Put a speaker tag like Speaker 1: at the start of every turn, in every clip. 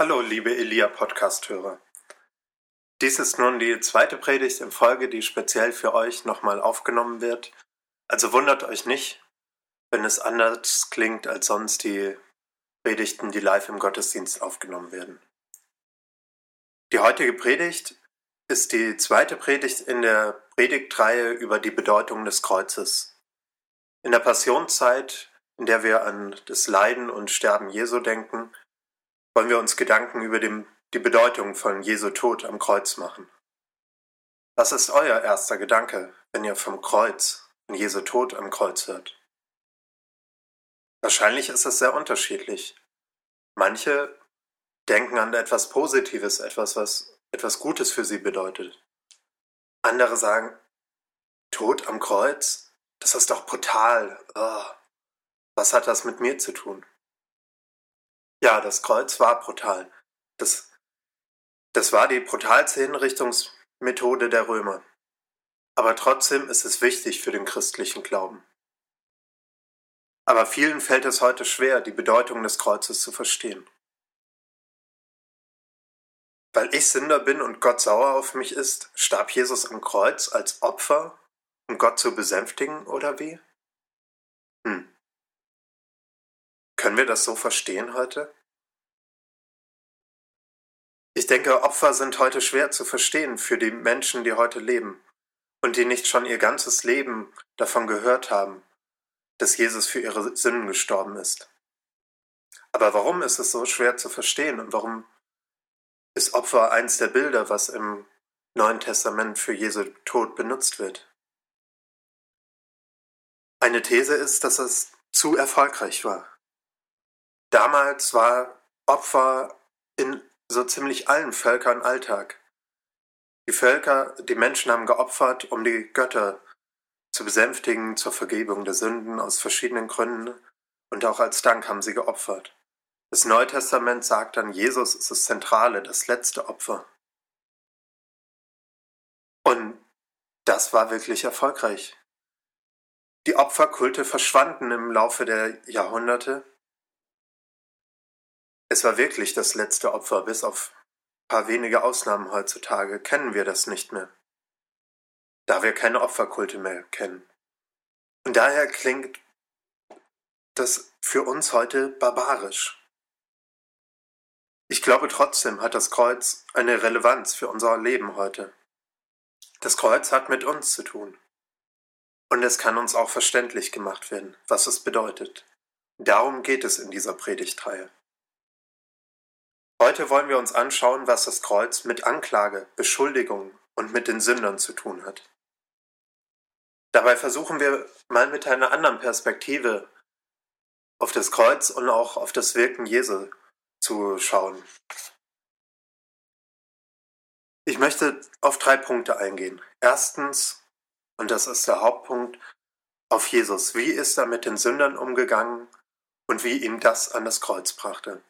Speaker 1: Hallo, liebe Elia-Podcast-Hörer. Dies ist nun die zweite Predigt in Folge, die speziell für euch nochmal aufgenommen wird. Also wundert euch nicht, wenn es anders klingt als sonst die Predigten, die live im Gottesdienst aufgenommen werden. Die heutige Predigt ist die zweite Predigt in der Predigtreihe über die Bedeutung des Kreuzes. In der Passionszeit, in der wir an das Leiden und Sterben Jesu denken, wollen wir uns Gedanken über dem, die Bedeutung von Jesu Tod am Kreuz machen. Was ist euer erster Gedanke, wenn ihr vom Kreuz, von Jesu Tod am Kreuz hört? Wahrscheinlich ist es sehr unterschiedlich. Manche denken an etwas Positives, etwas, was etwas Gutes für sie bedeutet. Andere sagen, Tod am Kreuz? Das ist doch brutal. Oh, was hat das mit mir zu tun? Ja, das Kreuz war brutal. Das, das war die brutalste Hinrichtungsmethode der Römer. Aber trotzdem ist es wichtig für den christlichen Glauben. Aber vielen fällt es heute schwer, die Bedeutung des Kreuzes zu verstehen. Weil ich Sünder bin und Gott sauer auf mich ist, starb Jesus am Kreuz als Opfer, um Gott zu besänftigen, oder wie? Hm. Können wir das so verstehen heute? Ich denke, Opfer sind heute schwer zu verstehen für die Menschen, die heute leben und die nicht schon ihr ganzes Leben davon gehört haben, dass Jesus für ihre Sünden gestorben ist. Aber warum ist es so schwer zu verstehen und warum ist Opfer eins der Bilder, was im Neuen Testament für Jesu Tod benutzt wird? Eine These ist, dass es zu erfolgreich war. Damals war Opfer in so ziemlich allen Völkern Alltag. Die Völker, die Menschen haben geopfert, um die Götter zu besänftigen zur Vergebung der Sünden aus verschiedenen Gründen und auch als Dank haben sie geopfert. Das Neue Testament sagt dann, Jesus ist das Zentrale, das letzte Opfer. Und das war wirklich erfolgreich. Die Opferkulte verschwanden im Laufe der Jahrhunderte es war wirklich das letzte Opfer, bis auf paar wenige Ausnahmen heutzutage kennen wir das nicht mehr, da wir keine Opferkulte mehr kennen. Und daher klingt das für uns heute barbarisch. Ich glaube trotzdem hat das Kreuz eine Relevanz für unser Leben heute. Das Kreuz hat mit uns zu tun. Und es kann uns auch verständlich gemacht werden, was es bedeutet. Darum geht es in dieser Predigtreihe. Heute wollen wir uns anschauen, was das Kreuz mit Anklage, Beschuldigung und mit den Sündern zu tun hat. Dabei versuchen wir mal mit einer anderen Perspektive auf das Kreuz und auch auf das Wirken Jesu zu schauen. Ich möchte auf drei Punkte eingehen. Erstens, und das ist der Hauptpunkt, auf Jesus. Wie ist er mit den Sündern umgegangen und wie ihm das an das Kreuz brachte?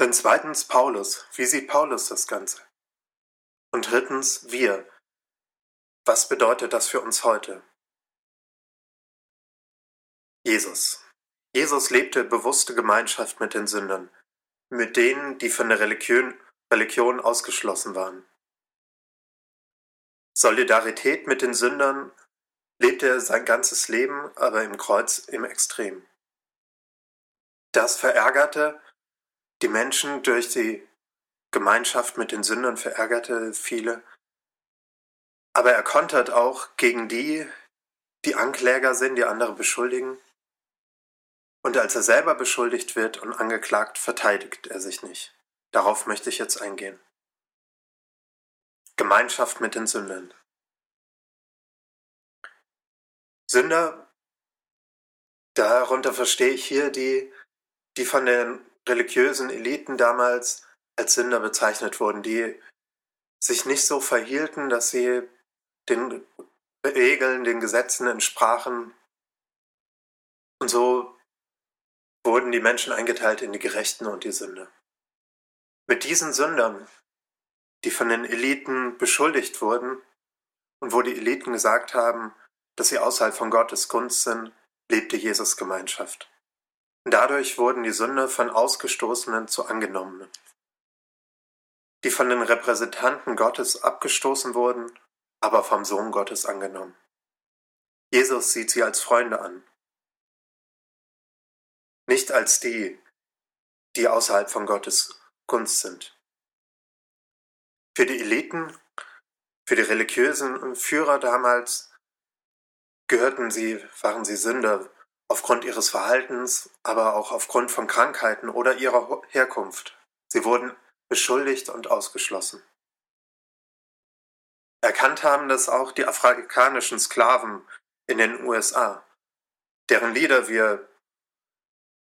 Speaker 1: Dann zweitens Paulus. Wie sieht Paulus das Ganze? Und drittens wir. Was bedeutet das für uns heute? Jesus. Jesus lebte bewusste Gemeinschaft mit den Sündern, mit denen, die von der Religion, Religion ausgeschlossen waren. Solidarität mit den Sündern lebte er sein ganzes Leben, aber im Kreuz im Extrem. Das verärgerte die Menschen durch die Gemeinschaft mit den Sündern verärgerte viele. Aber er kontert auch gegen die, die Ankläger sind, die andere beschuldigen. Und als er selber beschuldigt wird und angeklagt, verteidigt er sich nicht. Darauf möchte ich jetzt eingehen. Gemeinschaft mit den Sündern. Sünder, darunter verstehe ich hier die, die von den religiösen Eliten damals als Sünder bezeichnet wurden, die sich nicht so verhielten, dass sie den Regeln, den Gesetzen entsprachen. Und so wurden die Menschen eingeteilt in die Gerechten und die Sünder. Mit diesen Sündern, die von den Eliten beschuldigt wurden und wo die Eliten gesagt haben, dass sie außerhalb von Gottes Gunst sind, lebte Jesus Gemeinschaft. Dadurch wurden die Sünder von Ausgestoßenen zu Angenommenen. die von den Repräsentanten Gottes abgestoßen wurden, aber vom Sohn Gottes angenommen. Jesus sieht sie als Freunde an, nicht als die, die außerhalb von Gottes Gunst sind. Für die Eliten, für die religiösen Führer damals gehörten sie, waren sie Sünder aufgrund ihres Verhaltens, aber auch aufgrund von Krankheiten oder ihrer Herkunft. Sie wurden beschuldigt und ausgeschlossen. Erkannt haben das auch die afrikanischen Sklaven in den USA, deren Lieder wir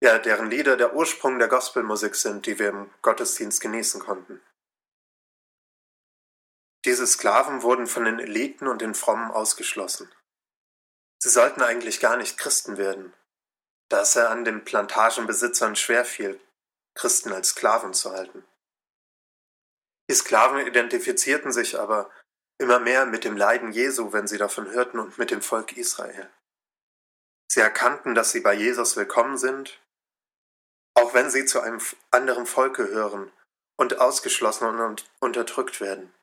Speaker 1: ja, deren Lieder der Ursprung der Gospelmusik sind, die wir im Gottesdienst genießen konnten. Diese Sklaven wurden von den Eliten und den Frommen ausgeschlossen. Sie sollten eigentlich gar nicht Christen werden, da es ja an den Plantagenbesitzern schwer fiel, Christen als Sklaven zu halten. Die Sklaven identifizierten sich aber immer mehr mit dem Leiden Jesu, wenn sie davon hörten, und mit dem Volk Israel. Sie erkannten, dass sie bei Jesus willkommen sind, auch wenn sie zu einem anderen Volk gehören und ausgeschlossen und unterdrückt werden.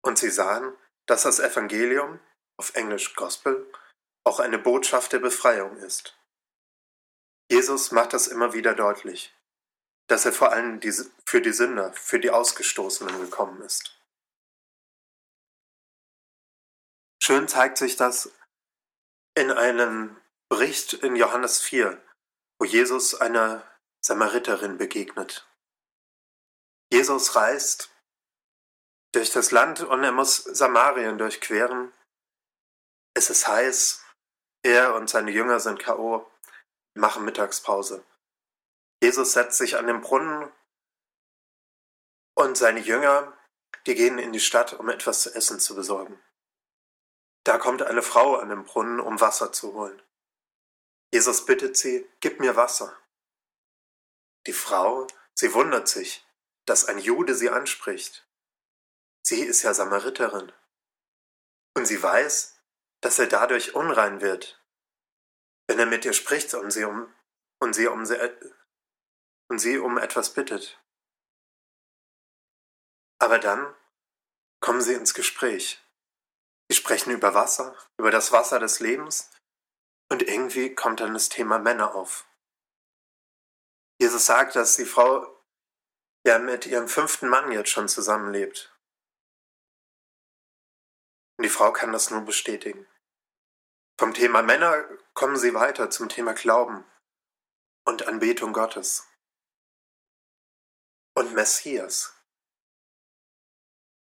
Speaker 1: Und sie sahen, dass das Evangelium, auf Englisch Gospel, auch eine Botschaft der Befreiung ist. Jesus macht das immer wieder deutlich, dass er vor allem für die Sünder, für die Ausgestoßenen gekommen ist. Schön zeigt sich das in einem Bericht in Johannes 4, wo Jesus einer Samariterin begegnet. Jesus reist durch das Land und er muss Samarien durchqueren. Es ist heiß, er und seine Jünger sind KO, machen Mittagspause. Jesus setzt sich an den Brunnen und seine Jünger, die gehen in die Stadt, um etwas zu essen zu besorgen. Da kommt eine Frau an den Brunnen, um Wasser zu holen. Jesus bittet sie, gib mir Wasser. Die Frau, sie wundert sich, dass ein Jude sie anspricht. Sie ist ja Samariterin. Und sie weiß, dass er dadurch unrein wird, wenn er mit ihr spricht und sie um, und sie um, und sie um etwas bittet. Aber dann kommen sie ins Gespräch. Sie sprechen über Wasser, über das Wasser des Lebens und irgendwie kommt dann das Thema Männer auf. Jesus sagt, dass die Frau ja mit ihrem fünften Mann jetzt schon zusammenlebt. Und die Frau kann das nur bestätigen. Vom Thema Männer kommen sie weiter zum Thema Glauben und Anbetung Gottes. Und Messias.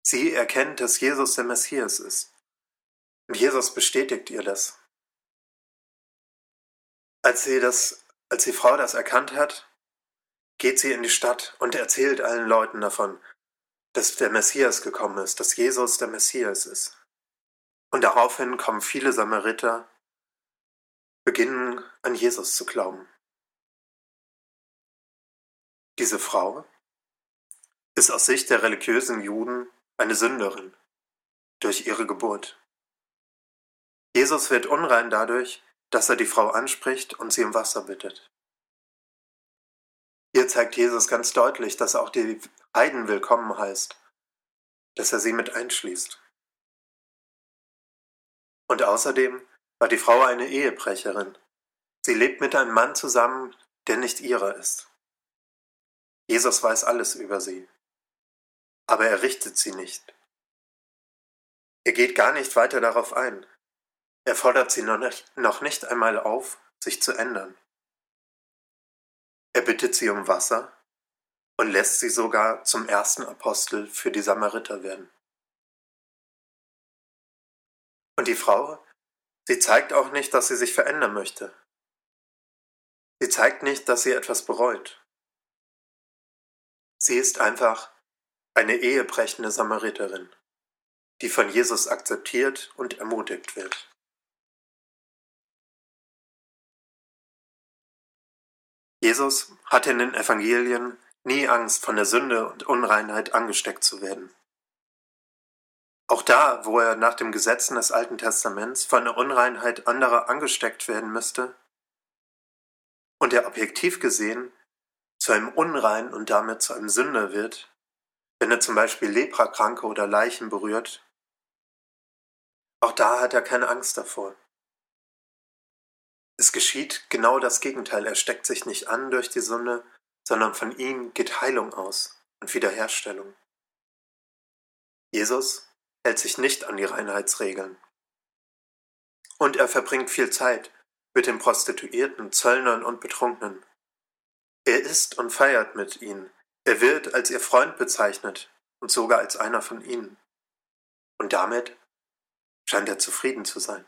Speaker 1: Sie erkennt, dass Jesus der Messias ist. Und Jesus bestätigt ihr das. Als sie das, als die Frau das erkannt hat, geht sie in die Stadt und erzählt allen Leuten davon, dass der Messias gekommen ist, dass Jesus der Messias ist. Und daraufhin kommen viele Samariter, beginnen an Jesus zu glauben. Diese Frau ist aus Sicht der religiösen Juden eine Sünderin durch ihre Geburt. Jesus wird unrein dadurch, dass er die Frau anspricht und sie um Wasser bittet. Hier zeigt Jesus ganz deutlich, dass auch die Heiden willkommen heißt, dass er sie mit einschließt. Und außerdem war die Frau eine Ehebrecherin. Sie lebt mit einem Mann zusammen, der nicht ihrer ist. Jesus weiß alles über sie, aber er richtet sie nicht. Er geht gar nicht weiter darauf ein. Er fordert sie noch nicht einmal auf, sich zu ändern. Er bittet sie um Wasser und lässt sie sogar zum ersten Apostel für die Samariter werden. Und die Frau, sie zeigt auch nicht, dass sie sich verändern möchte. Sie zeigt nicht, dass sie etwas bereut. Sie ist einfach eine ehebrechende Samariterin, die von Jesus akzeptiert und ermutigt wird. Jesus hatte in den Evangelien nie Angst, von der Sünde und Unreinheit angesteckt zu werden. Auch da, wo er nach dem Gesetzen des Alten Testaments von der Unreinheit anderer angesteckt werden müsste und er objektiv gesehen zu einem Unrein und damit zu einem Sünder wird, wenn er zum Beispiel Leprakranke oder Leichen berührt, auch da hat er keine Angst davor. Es geschieht genau das Gegenteil. Er steckt sich nicht an durch die Sünde, sondern von ihm geht Heilung aus und Wiederherstellung. Jesus hält sich nicht an die Reinheitsregeln. Und er verbringt viel Zeit mit den Prostituierten, Zöllnern und Betrunkenen. Er isst und feiert mit ihnen. Er wird als ihr Freund bezeichnet und sogar als einer von ihnen. Und damit scheint er zufrieden zu sein.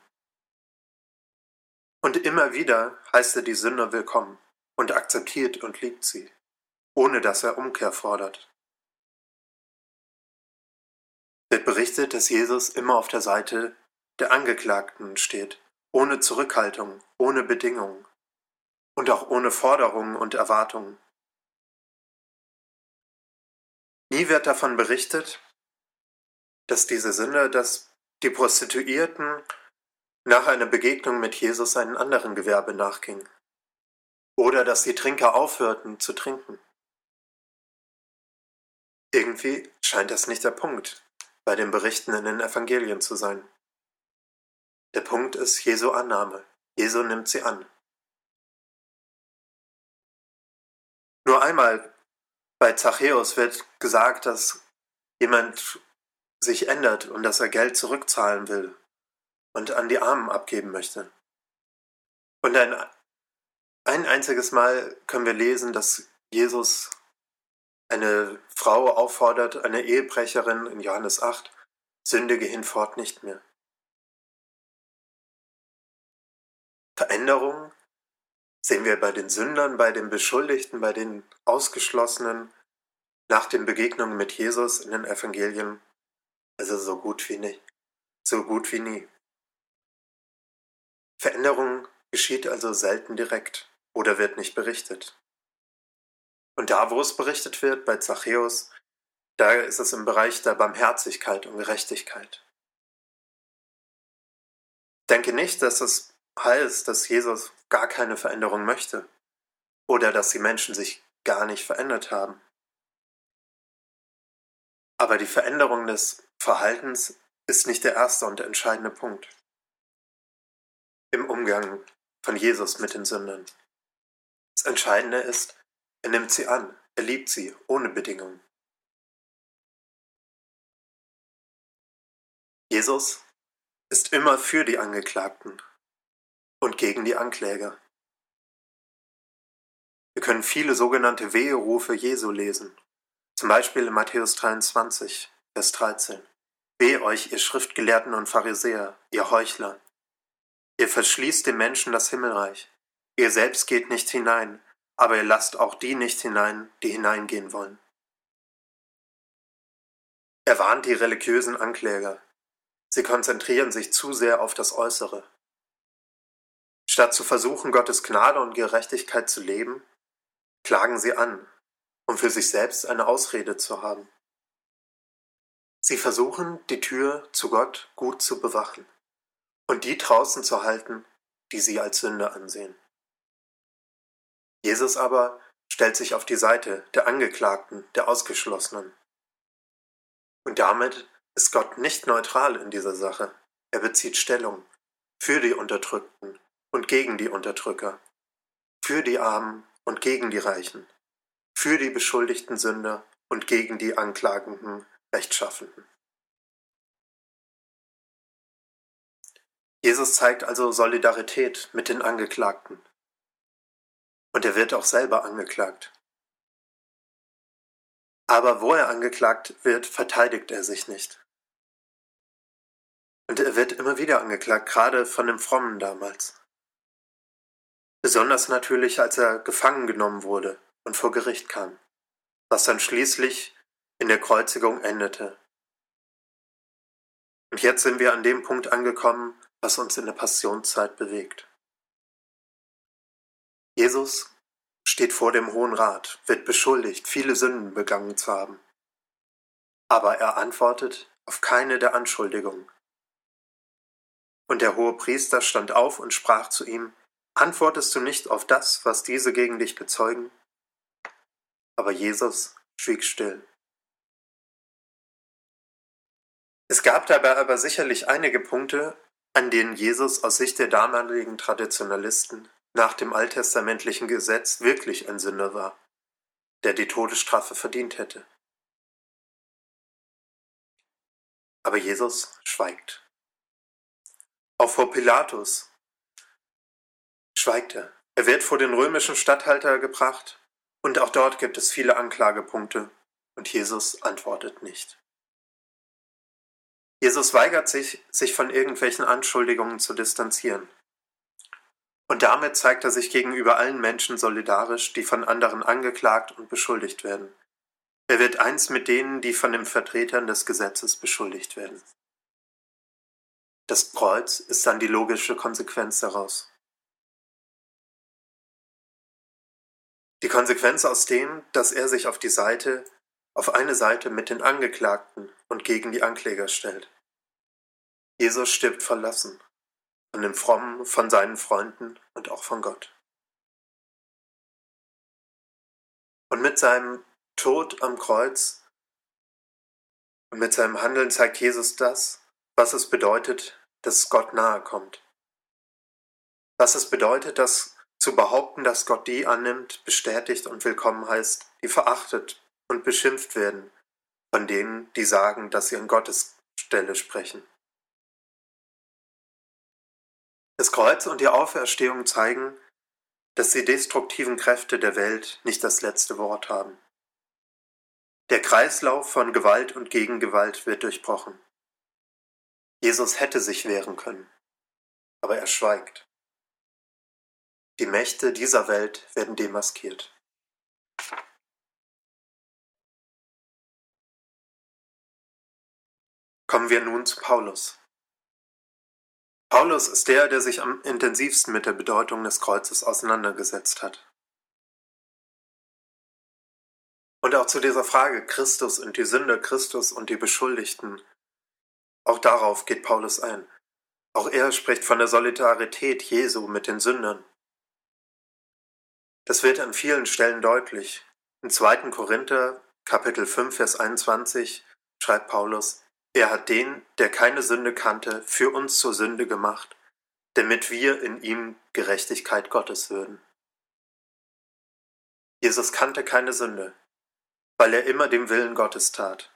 Speaker 1: Und immer wieder heißt er die Sünder willkommen und akzeptiert und liebt sie, ohne dass er Umkehr fordert. Wird berichtet, dass Jesus immer auf der Seite der Angeklagten steht, ohne Zurückhaltung, ohne Bedingungen und auch ohne Forderungen und Erwartungen. Nie wird davon berichtet, dass diese Sünder, dass die Prostituierten nach einer Begegnung mit Jesus einen anderen Gewerbe nachgingen. Oder dass die Trinker aufhörten zu trinken. Irgendwie scheint das nicht der Punkt bei den Berichten in den Evangelien zu sein. Der Punkt ist Jesu Annahme. Jesu nimmt sie an. Nur einmal bei Zachäus wird gesagt, dass jemand sich ändert und dass er Geld zurückzahlen will und an die Armen abgeben möchte. Und ein, ein einziges Mal können wir lesen, dass Jesus eine Frau auffordert, eine Ehebrecherin in Johannes 8, sündige hinfort nicht mehr. Veränderung sehen wir bei den Sündern, bei den Beschuldigten, bei den Ausgeschlossenen nach den Begegnungen mit Jesus in den Evangelien, also so gut wie nicht, so gut wie nie. Veränderung geschieht also selten direkt oder wird nicht berichtet. Und da, wo es berichtet wird, bei Zachäus, da ist es im Bereich der Barmherzigkeit und Gerechtigkeit. Denke nicht, dass es heißt, dass Jesus gar keine Veränderung möchte oder dass die Menschen sich gar nicht verändert haben. Aber die Veränderung des Verhaltens ist nicht der erste und entscheidende Punkt im Umgang von Jesus mit den Sündern. Das Entscheidende ist, er nimmt sie an, er liebt sie ohne Bedingungen. Jesus ist immer für die Angeklagten und gegen die Ankläger. Wir können viele sogenannte Weherufe Jesu lesen, zum Beispiel in Matthäus 23, Vers 13. Weh euch, ihr Schriftgelehrten und Pharisäer, ihr Heuchler, Ihr verschließt dem Menschen das Himmelreich. Ihr selbst geht nicht hinein, aber ihr lasst auch die nicht hinein, die hineingehen wollen. Er warnt die religiösen Ankläger. Sie konzentrieren sich zu sehr auf das Äußere. Statt zu versuchen, Gottes Gnade und Gerechtigkeit zu leben, klagen sie an, um für sich selbst eine Ausrede zu haben. Sie versuchen, die Tür zu Gott gut zu bewachen und die draußen zu halten, die sie als Sünde ansehen. Jesus aber stellt sich auf die Seite der Angeklagten, der Ausgeschlossenen. Und damit ist Gott nicht neutral in dieser Sache. Er bezieht Stellung für die Unterdrückten und gegen die Unterdrücker, für die Armen und gegen die Reichen, für die beschuldigten Sünder und gegen die anklagenden Rechtschaffenden. Jesus zeigt also Solidarität mit den Angeklagten. Und er wird auch selber angeklagt. Aber wo er angeklagt wird, verteidigt er sich nicht. Und er wird immer wieder angeklagt, gerade von dem Frommen damals. Besonders natürlich, als er gefangen genommen wurde und vor Gericht kam, was dann schließlich in der Kreuzigung endete. Und jetzt sind wir an dem Punkt angekommen, was uns in der Passionszeit bewegt. Jesus steht vor dem Hohen Rat, wird beschuldigt, viele Sünden begangen zu haben. Aber er antwortet auf keine der Anschuldigungen. Und der hohe Priester stand auf und sprach zu ihm, Antwortest du nicht auf das, was diese gegen dich bezeugen? Aber Jesus schwieg still. Es gab dabei aber sicherlich einige Punkte, an denen Jesus aus Sicht der damaligen Traditionalisten nach dem alttestamentlichen Gesetz wirklich ein Sünder war, der die Todesstrafe verdient hätte. Aber Jesus schweigt. Auch vor Pilatus schweigt er. Er wird vor den römischen Statthalter gebracht und auch dort gibt es viele Anklagepunkte und Jesus antwortet nicht. Jesus weigert sich, sich von irgendwelchen Anschuldigungen zu distanzieren. Und damit zeigt er sich gegenüber allen Menschen solidarisch, die von anderen angeklagt und beschuldigt werden. Er wird eins mit denen, die von den Vertretern des Gesetzes beschuldigt werden. Das Kreuz ist dann die logische Konsequenz daraus. Die Konsequenz aus dem, dass er sich auf die Seite, auf eine Seite mit den Angeklagten und gegen die Ankläger stellt. Jesus stirbt verlassen, von den Frommen, von seinen Freunden und auch von Gott. Und mit seinem Tod am Kreuz und mit seinem Handeln zeigt Jesus das, was es bedeutet, dass Gott nahe kommt. Was es bedeutet, dass zu behaupten, dass Gott die annimmt, bestätigt und willkommen heißt, die verachtet und beschimpft werden von denen, die sagen, dass sie an Gottes Stelle sprechen. Das Kreuz und die Auferstehung zeigen, dass die destruktiven Kräfte der Welt nicht das letzte Wort haben. Der Kreislauf von Gewalt und Gegengewalt wird durchbrochen. Jesus hätte sich wehren können, aber er schweigt. Die Mächte dieser Welt werden demaskiert. Kommen wir nun zu Paulus. Paulus ist der, der sich am intensivsten mit der Bedeutung des Kreuzes auseinandergesetzt hat. Und auch zu dieser Frage Christus und die Sünder, Christus und die Beschuldigten, auch darauf geht Paulus ein. Auch er spricht von der Solidarität Jesu mit den Sündern. Das wird an vielen Stellen deutlich. In 2. Korinther Kapitel 5 Vers 21 schreibt Paulus, er hat den, der keine Sünde kannte, für uns zur Sünde gemacht, damit wir in ihm Gerechtigkeit Gottes würden. Jesus kannte keine Sünde, weil er immer dem Willen Gottes tat.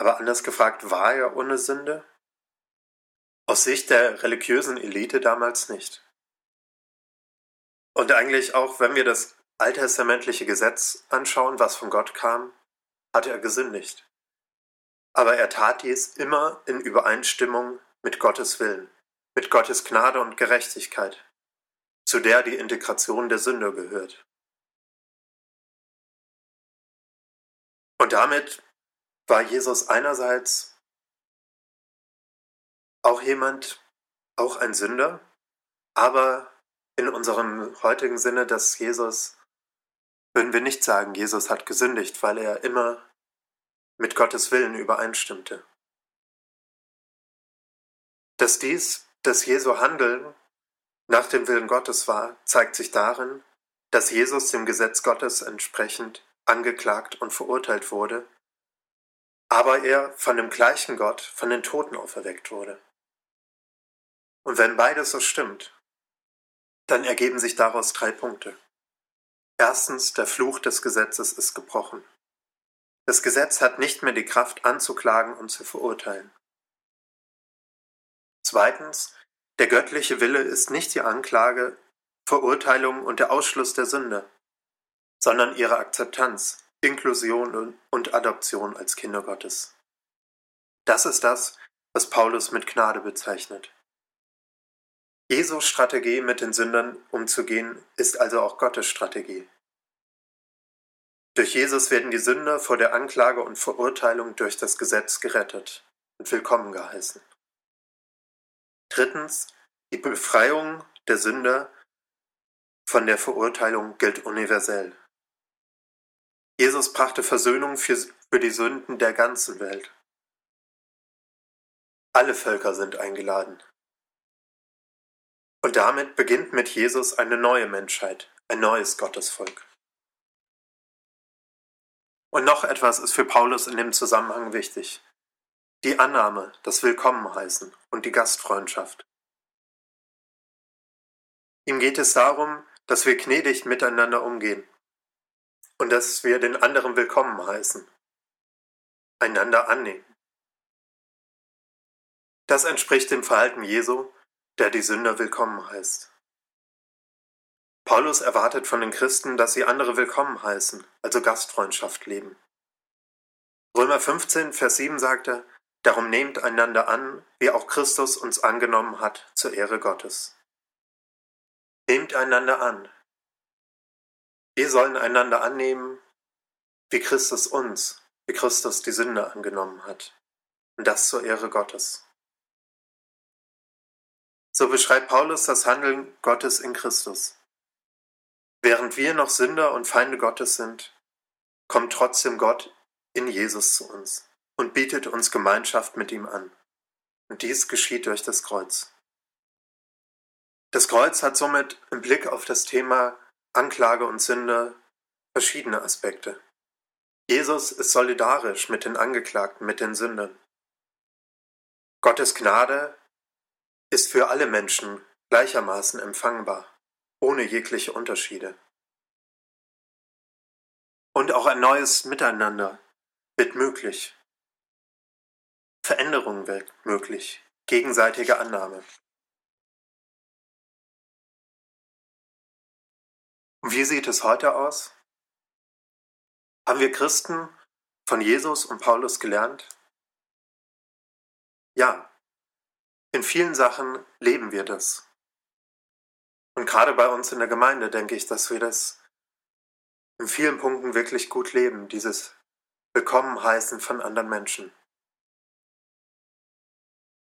Speaker 1: Aber anders gefragt, war er ohne Sünde? Aus Sicht der religiösen Elite damals nicht. Und eigentlich auch, wenn wir das alttestamentliche Gesetz anschauen, was von Gott kam, hat er gesündigt. Aber er tat dies immer in Übereinstimmung mit Gottes Willen, mit Gottes Gnade und Gerechtigkeit, zu der die Integration der Sünder gehört. Und damit war Jesus einerseits auch jemand, auch ein Sünder, aber in unserem heutigen Sinne, dass Jesus, würden wir nicht sagen, Jesus hat gesündigt, weil er immer mit Gottes Willen übereinstimmte. Dass dies, dass Jesu Handeln nach dem Willen Gottes war, zeigt sich darin, dass Jesus dem Gesetz Gottes entsprechend angeklagt und verurteilt wurde, aber er von dem gleichen Gott von den Toten auferweckt wurde. Und wenn beides so stimmt, dann ergeben sich daraus drei Punkte. Erstens, der Fluch des Gesetzes ist gebrochen. Das Gesetz hat nicht mehr die Kraft anzuklagen und zu verurteilen. Zweitens, der göttliche Wille ist nicht die Anklage, Verurteilung und der Ausschluss der Sünde, sondern ihre Akzeptanz, Inklusion und Adoption als Kinder Gottes. Das ist das, was Paulus mit Gnade bezeichnet. Jesu Strategie, mit den Sündern umzugehen, ist also auch Gottes Strategie. Durch Jesus werden die Sünder vor der Anklage und Verurteilung durch das Gesetz gerettet und willkommen geheißen. Drittens, die Befreiung der Sünder von der Verurteilung gilt universell. Jesus brachte Versöhnung für, für die Sünden der ganzen Welt. Alle Völker sind eingeladen. Und damit beginnt mit Jesus eine neue Menschheit, ein neues Gottesvolk. Und noch etwas ist für Paulus in dem Zusammenhang wichtig. die Annahme, das Willkommenheißen und die Gastfreundschaft. Ihm geht es darum, dass wir gnädig miteinander umgehen und dass wir den anderen willkommen heißen, einander annehmen. Das entspricht dem Verhalten Jesu, der die Sünder willkommen heißt. Paulus erwartet von den Christen, dass sie andere willkommen heißen, also Gastfreundschaft leben. Römer 15, Vers 7 sagt er, Darum nehmt einander an, wie auch Christus uns angenommen hat, zur Ehre Gottes. Nehmt einander an. Wir sollen einander annehmen, wie Christus uns, wie Christus die Sünde angenommen hat. Und das zur Ehre Gottes. So beschreibt Paulus das Handeln Gottes in Christus. Während wir noch Sünder und Feinde Gottes sind, kommt trotzdem Gott in Jesus zu uns und bietet uns Gemeinschaft mit ihm an. Und dies geschieht durch das Kreuz. Das Kreuz hat somit im Blick auf das Thema Anklage und Sünde verschiedene Aspekte. Jesus ist solidarisch mit den Angeklagten, mit den Sündern. Gottes Gnade ist für alle Menschen gleichermaßen empfangbar, ohne jegliche Unterschiede. Und auch ein neues Miteinander wird möglich. Veränderung wird möglich, gegenseitige Annahme. Und wie sieht es heute aus? Haben wir Christen von Jesus und Paulus gelernt? Ja, in vielen Sachen leben wir das. Und gerade bei uns in der Gemeinde denke ich, dass wir das in vielen Punkten wirklich gut leben, dieses Willkommen heißen von anderen Menschen.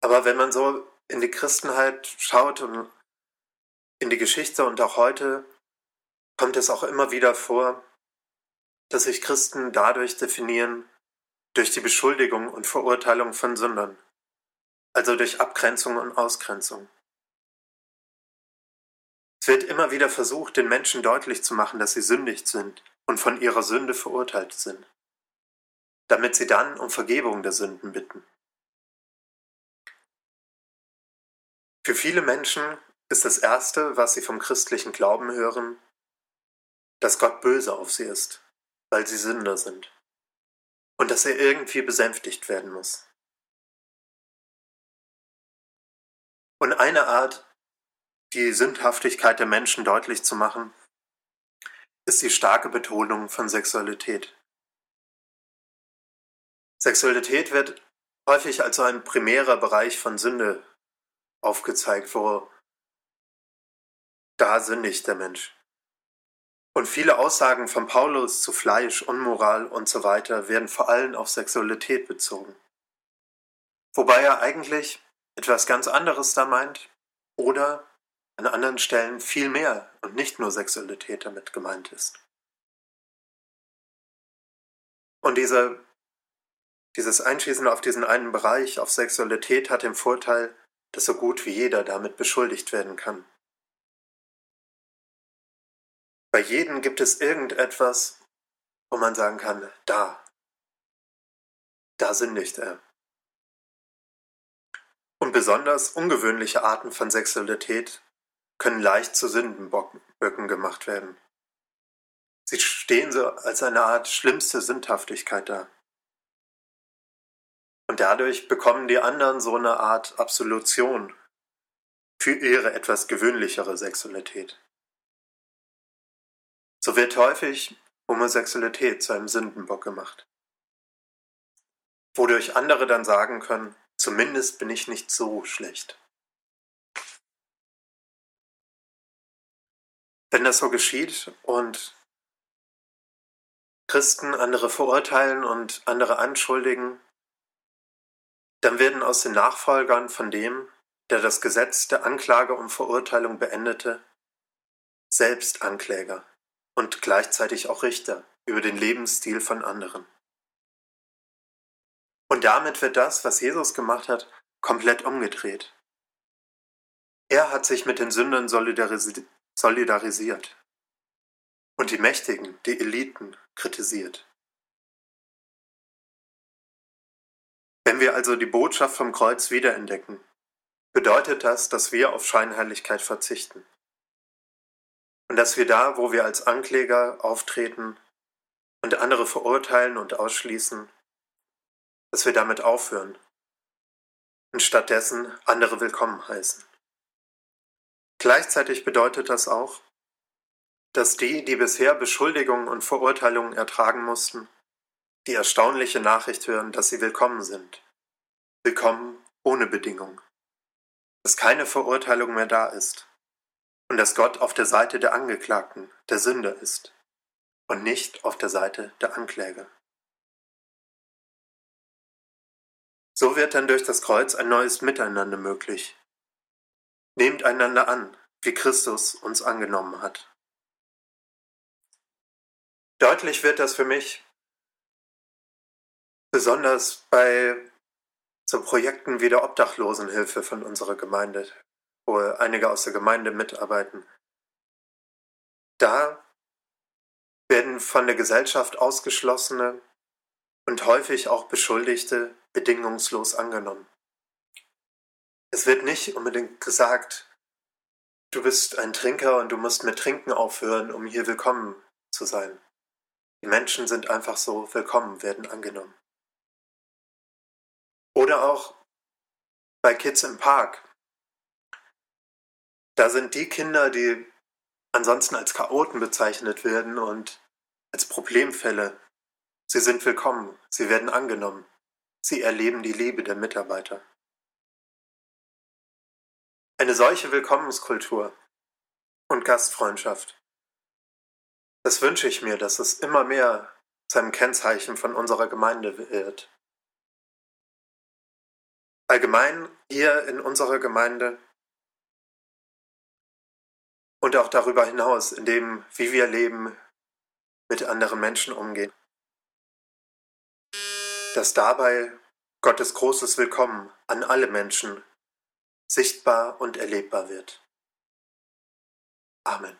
Speaker 1: Aber wenn man so in die Christenheit schaut und in die Geschichte und auch heute, kommt es auch immer wieder vor, dass sich Christen dadurch definieren, durch die Beschuldigung und Verurteilung von Sündern, also durch Abgrenzung und Ausgrenzung. Es wird immer wieder versucht, den Menschen deutlich zu machen, dass sie sündig sind und von ihrer Sünde verurteilt sind, damit sie dann um Vergebung der Sünden bitten. Für viele Menschen ist das Erste, was sie vom christlichen Glauben hören, dass Gott böse auf sie ist, weil sie Sünder sind und dass er irgendwie besänftigt werden muss. Und eine Art, die Sündhaftigkeit der Menschen deutlich zu machen, ist die starke Betonung von Sexualität. Sexualität wird häufig als so ein primärer Bereich von Sünde aufgezeigt, wo da sündigt der Mensch. Und viele Aussagen von Paulus zu Fleisch, Unmoral und so weiter werden vor allem auf Sexualität bezogen. Wobei er eigentlich etwas ganz anderes da meint oder an anderen Stellen viel mehr und nicht nur Sexualität damit gemeint ist. Und diese, dieses Einschießen auf diesen einen Bereich, auf Sexualität, hat den Vorteil, dass so gut wie jeder damit beschuldigt werden kann. Bei jedem gibt es irgendetwas, wo man sagen kann, da, da sündigt er. Und besonders ungewöhnliche Arten von Sexualität können leicht zu Sündenböcken gemacht werden. Sie stehen so als eine Art schlimmste Sündhaftigkeit da. Und dadurch bekommen die anderen so eine Art Absolution für ihre etwas gewöhnlichere Sexualität. So wird häufig Homosexualität zu einem Sündenbock gemacht. Wodurch andere dann sagen können, zumindest bin ich nicht so schlecht. Wenn das so geschieht und Christen andere verurteilen und andere anschuldigen, dann werden aus den Nachfolgern von dem, der das Gesetz der Anklage und Verurteilung beendete, selbst Ankläger und gleichzeitig auch Richter über den Lebensstil von anderen. Und damit wird das, was Jesus gemacht hat, komplett umgedreht. Er hat sich mit den Sündern solidarisi solidarisiert und die Mächtigen, die Eliten kritisiert. Wenn wir also die Botschaft vom Kreuz wiederentdecken, bedeutet das, dass wir auf Scheinheiligkeit verzichten. Und dass wir da, wo wir als Ankläger auftreten und andere verurteilen und ausschließen, dass wir damit aufhören und stattdessen andere willkommen heißen. Gleichzeitig bedeutet das auch, dass die, die bisher Beschuldigungen und Verurteilungen ertragen mussten, die erstaunliche Nachricht hören, dass sie willkommen sind. Willkommen ohne Bedingung. Dass keine Verurteilung mehr da ist. Und dass Gott auf der Seite der Angeklagten, der Sünder ist. Und nicht auf der Seite der Ankläger. So wird dann durch das Kreuz ein neues Miteinander möglich. Nehmt einander an, wie Christus uns angenommen hat. Deutlich wird das für mich, besonders bei so Projekten wie der Obdachlosenhilfe von unserer Gemeinde, wo einige aus der Gemeinde mitarbeiten. Da werden von der Gesellschaft ausgeschlossene und häufig auch Beschuldigte bedingungslos angenommen. Es wird nicht unbedingt gesagt, du bist ein Trinker und du musst mit Trinken aufhören, um hier willkommen zu sein. Die Menschen sind einfach so willkommen, werden angenommen. Oder auch bei Kids im Park. Da sind die Kinder, die ansonsten als Chaoten bezeichnet werden und als Problemfälle. Sie sind willkommen, sie werden angenommen, sie erleben die Liebe der Mitarbeiter. Eine solche Willkommenskultur und Gastfreundschaft, das wünsche ich mir, dass es immer mehr zu einem Kennzeichen von unserer Gemeinde wird allgemein hier in unserer Gemeinde und auch darüber hinaus, in dem, wie wir leben, mit anderen Menschen umgehen. Dass dabei Gottes großes Willkommen an alle Menschen sichtbar und erlebbar wird. Amen.